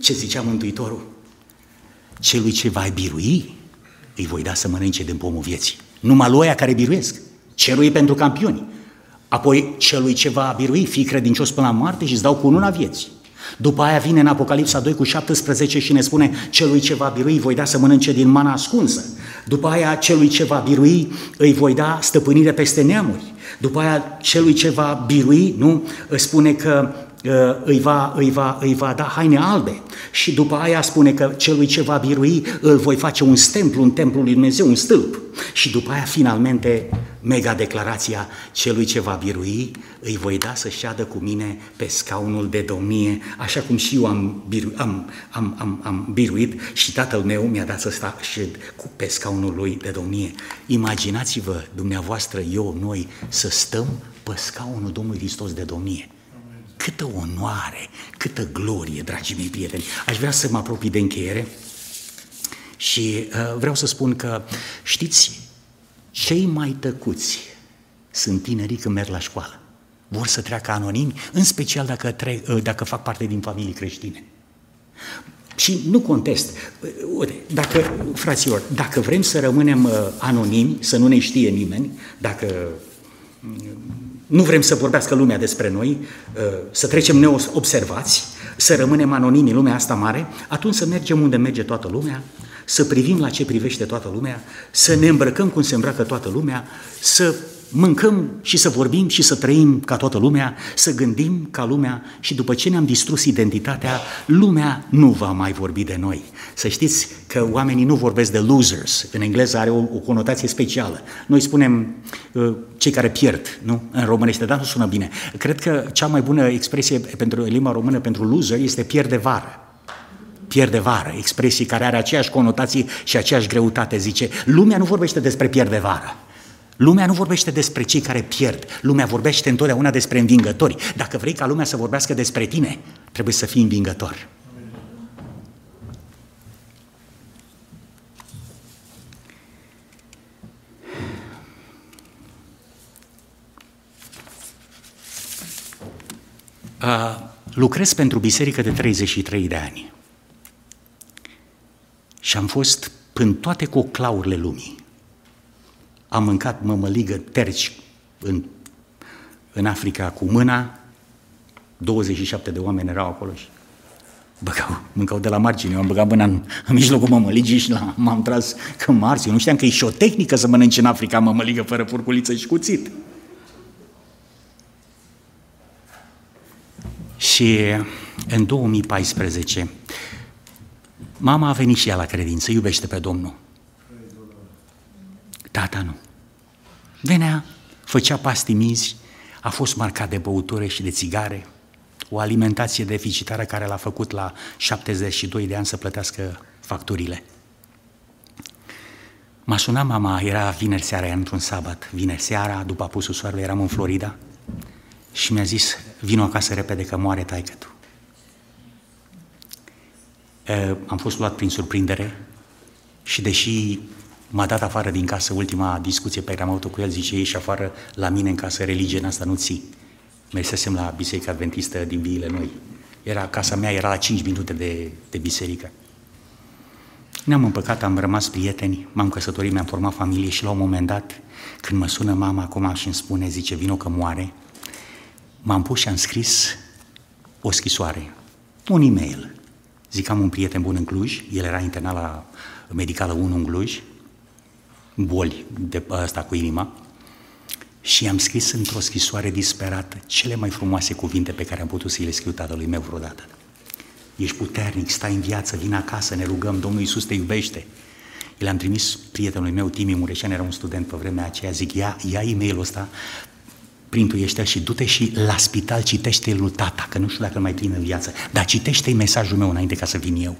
ce zicea Mântuitorul? Celui ce va birui, îi voi da să mănânce din pomul vieții. Numai lui care biruiesc. Cerul pentru campioni. Apoi celui ce va birui, fi credincios până la moarte și îți dau cu una vieții. După aia vine în Apocalipsa 2 cu 17 și ne spune celui ce va birui voi da să mănânce din mana ascunsă. După aia celui ce va birui îi voi da stăpânire peste neamuri. După aia celui ce va birui, nu, spune că Uh, îi va, îi, va, îi va da haine albe. Și după aia spune că celui ce va birui îl voi face un stemplu, un templu lui Dumnezeu, un stâlp. Și după aia finalmente mega declarația celui ce va birui îi voi da să șadă cu mine pe scaunul de domnie, așa cum și eu am, biru, am, am, am, am biruit și tatăl meu mi-a dat să sta șed cu, pe scaunul lui de domnie. Imaginați-vă dumneavoastră, eu, noi, să stăm pe scaunul Domnului Hristos de domnie. Câtă onoare, câtă glorie, dragii mei prieteni. Aș vrea să mă apropii de încheiere și uh, vreau să spun că, știți, cei mai tăcuți sunt tinerii când merg la școală. Vor să treacă anonimi, în special dacă, tre- uh, dacă fac parte din familii creștine. Și nu contest. Uh, uite, dacă, fraților, dacă vrem să rămânem uh, anonimi, să nu ne știe nimeni, dacă nu vrem să vorbească lumea despre noi, uh, să trecem neobservați, să rămânem anonimi în lumea asta mare, atunci să mergem unde merge toată lumea, să privim la ce privește toată lumea, să ne îmbrăcăm cum se îmbracă toată lumea, să mâncăm și să vorbim și să trăim ca toată lumea, să gândim ca lumea și după ce ne-am distrus identitatea, lumea nu va mai vorbi de noi. Să știți că oamenii nu vorbesc de losers, în engleză are o, o conotație specială. Noi spunem uh, cei care pierd, nu? În românește, dar nu sună bine. Cred că cea mai bună expresie pentru limba română pentru loser este pierde vară pierde vară, expresie care are aceeași conotație și aceeași greutate, zice, lumea nu vorbește despre pierde vară. Lumea nu vorbește despre cei care pierd, lumea vorbește întotdeauna despre învingători. Dacă vrei ca lumea să vorbească despre tine, trebuie să fii învingător. Uh, lucrez pentru biserică de 33 de ani și am fost în toate coclaurile lumii am mâncat mămăligă terci în, în Africa cu mâna, 27 de oameni erau acolo și băgau, mâncau de la margine, eu am băgat mâna în, în mijlocul mămăligii și la, m-am tras că marți. Eu nu știam că e și o tehnică să mănânci în Africa mămăligă fără furculiță și cuțit. Și în 2014, mama a venit și ea la credință, iubește pe Domnul. Tata nu. Venea, făcea pastimizi, a fost marcat de băutură și de țigare, o alimentație deficitară care l-a făcut la 72 de ani să plătească facturile. M-a sunat mama, era vineri seara, era într-un sabat, vineri seara, după apusul soarelui, eram în Florida și mi-a zis, vino acasă repede că moare taică tu. Am fost luat prin surprindere și deși M-a dat afară din casă, ultima discuție pe care am avut-o cu el, zice, ieși afară la mine în casă, religie în asta nu ții. Mersesem la Biserica Adventistă din Viile Noi. Era, casa mea era la 5 minute de, de biserică. Ne-am împăcat, am rămas prieteni, m-am căsătorit, mi-am format familie și la un moment dat, când mă sună mama acum și îmi spune, zice, vino că moare, m-am pus și am scris o scrisoare, un e-mail. Zic, am un prieten bun în Cluj, el era internat la Medicală 1 în Cluj, boli de asta cu inima Și am scris într-o scrisoare disperată cele mai frumoase cuvinte pe care am putut să le scriu tatălui meu vreodată. Ești puternic, stai în viață, vin acasă, ne rugăm, Domnul Iisus te iubește. El am trimis prietenului meu, Timi Mureșan, era un student pe vremea aceea, zic, ia, ia e-mailul ăsta, printul și du-te și la spital citește lui tata, că nu știu dacă mai plin în viață, dar citește mesajul meu înainte ca să vin eu.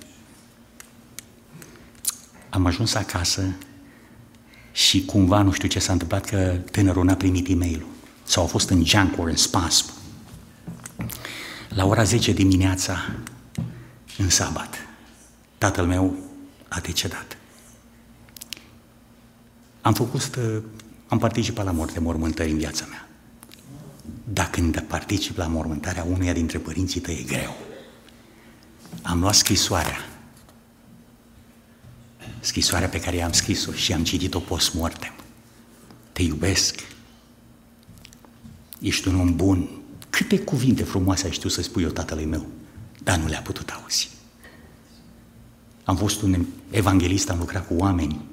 Am ajuns acasă și cumva nu știu ce s-a întâmplat că tânărul n-a primit e-mailul sau a fost în junk or în spasm. La ora 10 dimineața, în sabat, tatăl meu a decedat. Am făcut, am participat la morte mormântări în viața mea. Dar când particip la mormântarea unuia dintre părinții tăi, e greu. Am luat scrisoarea scrisoarea pe care i-am scris-o și am citit-o post-mortem. Te iubesc, ești un om bun. Câte cuvinte frumoase ai știut să spui eu tatălui meu, dar nu le-a putut auzi. Am fost un evanghelist, am lucrat cu oameni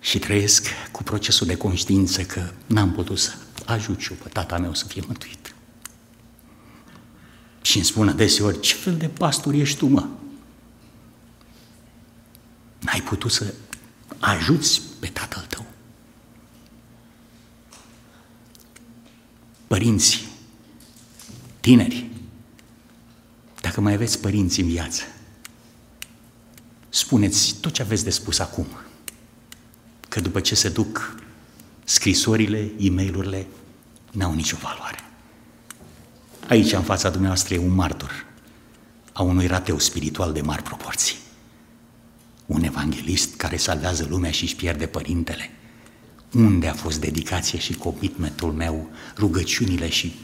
și trăiesc cu procesul de conștiință că n-am putut să ajut și eu pe tata meu să fie mântuit. Și îmi spun adeseori, ce fel de pastor ești tu, mă? N-ai putut să ajuți pe tatăl tău. Părinți, tineri, dacă mai aveți părinți în viață, spuneți tot ce aveți de spus acum. Că după ce se duc scrisorile, e mail n-au nicio valoare. Aici, în fața dumneavoastră, e un martor a unui rateu spiritual de mari proporții un evanghelist care salvează lumea și își pierde părintele. Unde a fost dedicația și commitmentul meu, rugăciunile și...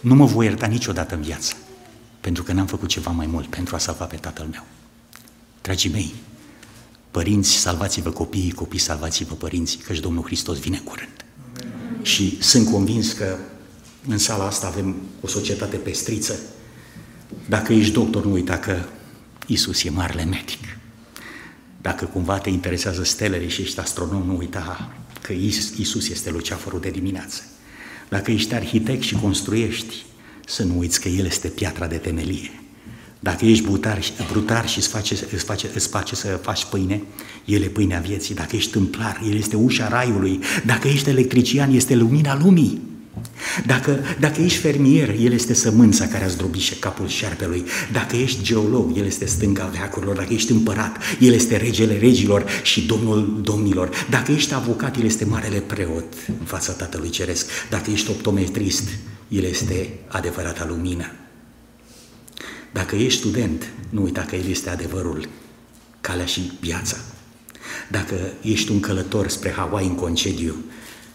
Nu mă voi ierta niciodată în viață, pentru că n-am făcut ceva mai mult pentru a salva pe tatăl meu. Dragii mei, părinți, salvați-vă copiii, copii, salvați-vă părinții, căci Domnul Hristos vine curând. Amen. Și sunt convins că în sala asta avem o societate pestriță. Dacă ești doctor, nu uita că Isus e marele medic. Dacă cumva te interesează stelele și ești astronom, nu uita că Isus este luceafărul de dimineață. Dacă ești arhitect și construiești, să nu uiți că El este piatra de temelie. Dacă ești brutar, brutar și îți face, îți, face, îți face să faci pâine, El e pâinea vieții. Dacă ești tâmplar, El este ușa raiului. Dacă ești electrician, este lumina lumii. Dacă, dacă ești fermier, el este sămânța care a zdrobit capul șarpelui. Dacă ești geolog, el este stânga veacurilor. Dacă ești împărat, el este regele regilor și domnul domnilor. Dacă ești avocat, el este marele preot în fața Tatălui Ceresc. Dacă ești optometrist, el este adevărata lumină. Dacă ești student, nu uita că el este adevărul, calea și viața. Dacă ești un călător spre Hawaii în concediu,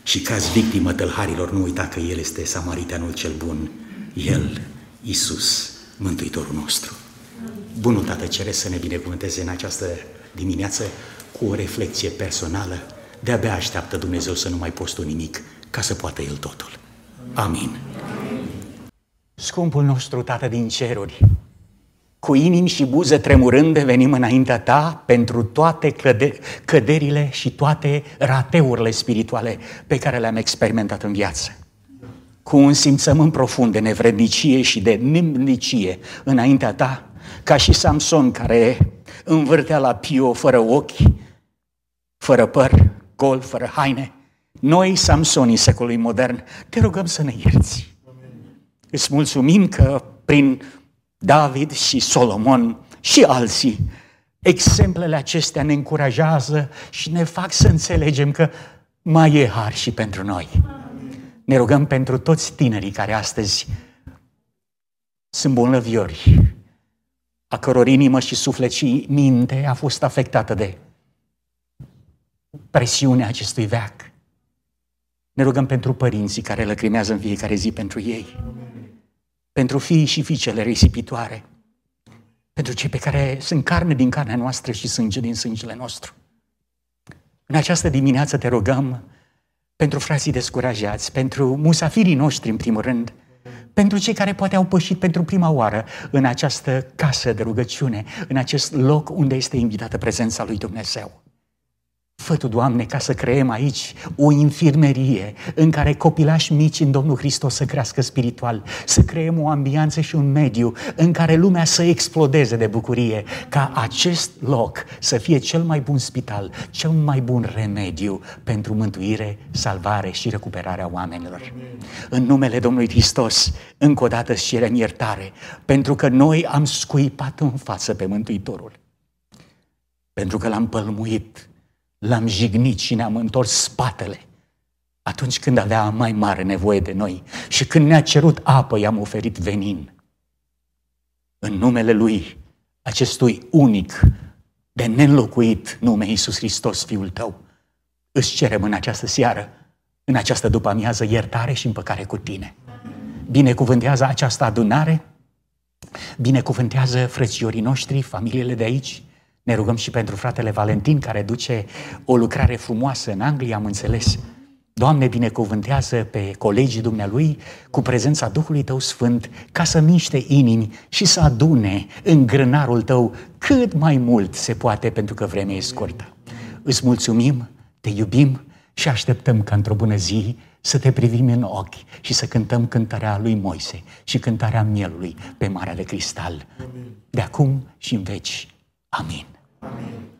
și cazi victimă tălharilor, nu uita că El este samariteanul cel bun, El, Isus, Mântuitorul nostru. Bunul Tată Ceresc să ne binecuvânteze în această dimineață cu o reflexie personală. De-abia așteaptă Dumnezeu să nu mai postul nimic, ca să poată El totul. Amin. Scumpul nostru Tată din ceruri, cu inimi și buze tremurând venim înaintea ta pentru toate căde- căderile și toate rateurile spirituale pe care le-am experimentat în viață. Cu un simțământ profund de nevrednicie și de nemnicie înaintea ta, ca și Samson care învârtea la Pio fără ochi, fără păr, gol, fără haine. Noi, Samsonii secolului modern, te rugăm să ne ierți. Îți mulțumim că prin David și Solomon și alții. Exemplele acestea ne încurajează și ne fac să înțelegem că mai e har și pentru noi. Ne rugăm pentru toți tinerii care astăzi sunt bolnăviori, a căror inimă și suflet și minte a fost afectată de presiunea acestui veac. Ne rugăm pentru părinții care lăcrimează în fiecare zi pentru ei. Amen pentru fiii și fiicele risipitoare, pentru cei pe care sunt carne din carnea noastră și sânge din sângele nostru. În această dimineață te rugăm pentru frații descurajați, pentru musafirii noștri în primul rând, pentru cei care poate au pășit pentru prima oară în această casă de rugăciune, în acest loc unde este invitată prezența lui Dumnezeu. Fă Tu, Doamne, ca să creăm aici o infirmerie în care copilași mici în Domnul Hristos să crească spiritual, să creăm o ambianță și un mediu în care lumea să explodeze de bucurie, ca acest loc să fie cel mai bun spital, cel mai bun remediu pentru mântuire, salvare și recuperarea oamenilor. În numele Domnului Hristos, încă o dată îți cerem iertare, pentru că noi am scuipat în față pe Mântuitorul. Pentru că l-am pălmuit, l-am jignit și ne-am întors spatele atunci când avea mai mare nevoie de noi și când ne-a cerut apă, i-am oferit venin. În numele Lui, acestui unic, de nenlocuit nume Iisus Hristos, Fiul Tău, îți cerem în această seară, în această după-amiază, iertare și împăcare cu Tine. Binecuvântează această adunare, binecuvântează frățiorii noștri, familiile de aici, ne rugăm și pentru fratele Valentin, care duce o lucrare frumoasă în Anglia, am înțeles. Doamne, binecuvântează pe colegii dumnealui cu prezența Duhului Tău Sfânt ca să miște inimi și să adune în grânarul Tău cât mai mult se poate pentru că vremea e scurtă. Îți mulțumim, te iubim și așteptăm ca într-o bună zi să te privim în ochi și să cântăm cântarea lui Moise și cântarea mielului pe Marea de Cristal. De acum și în veci. Amin. Amin.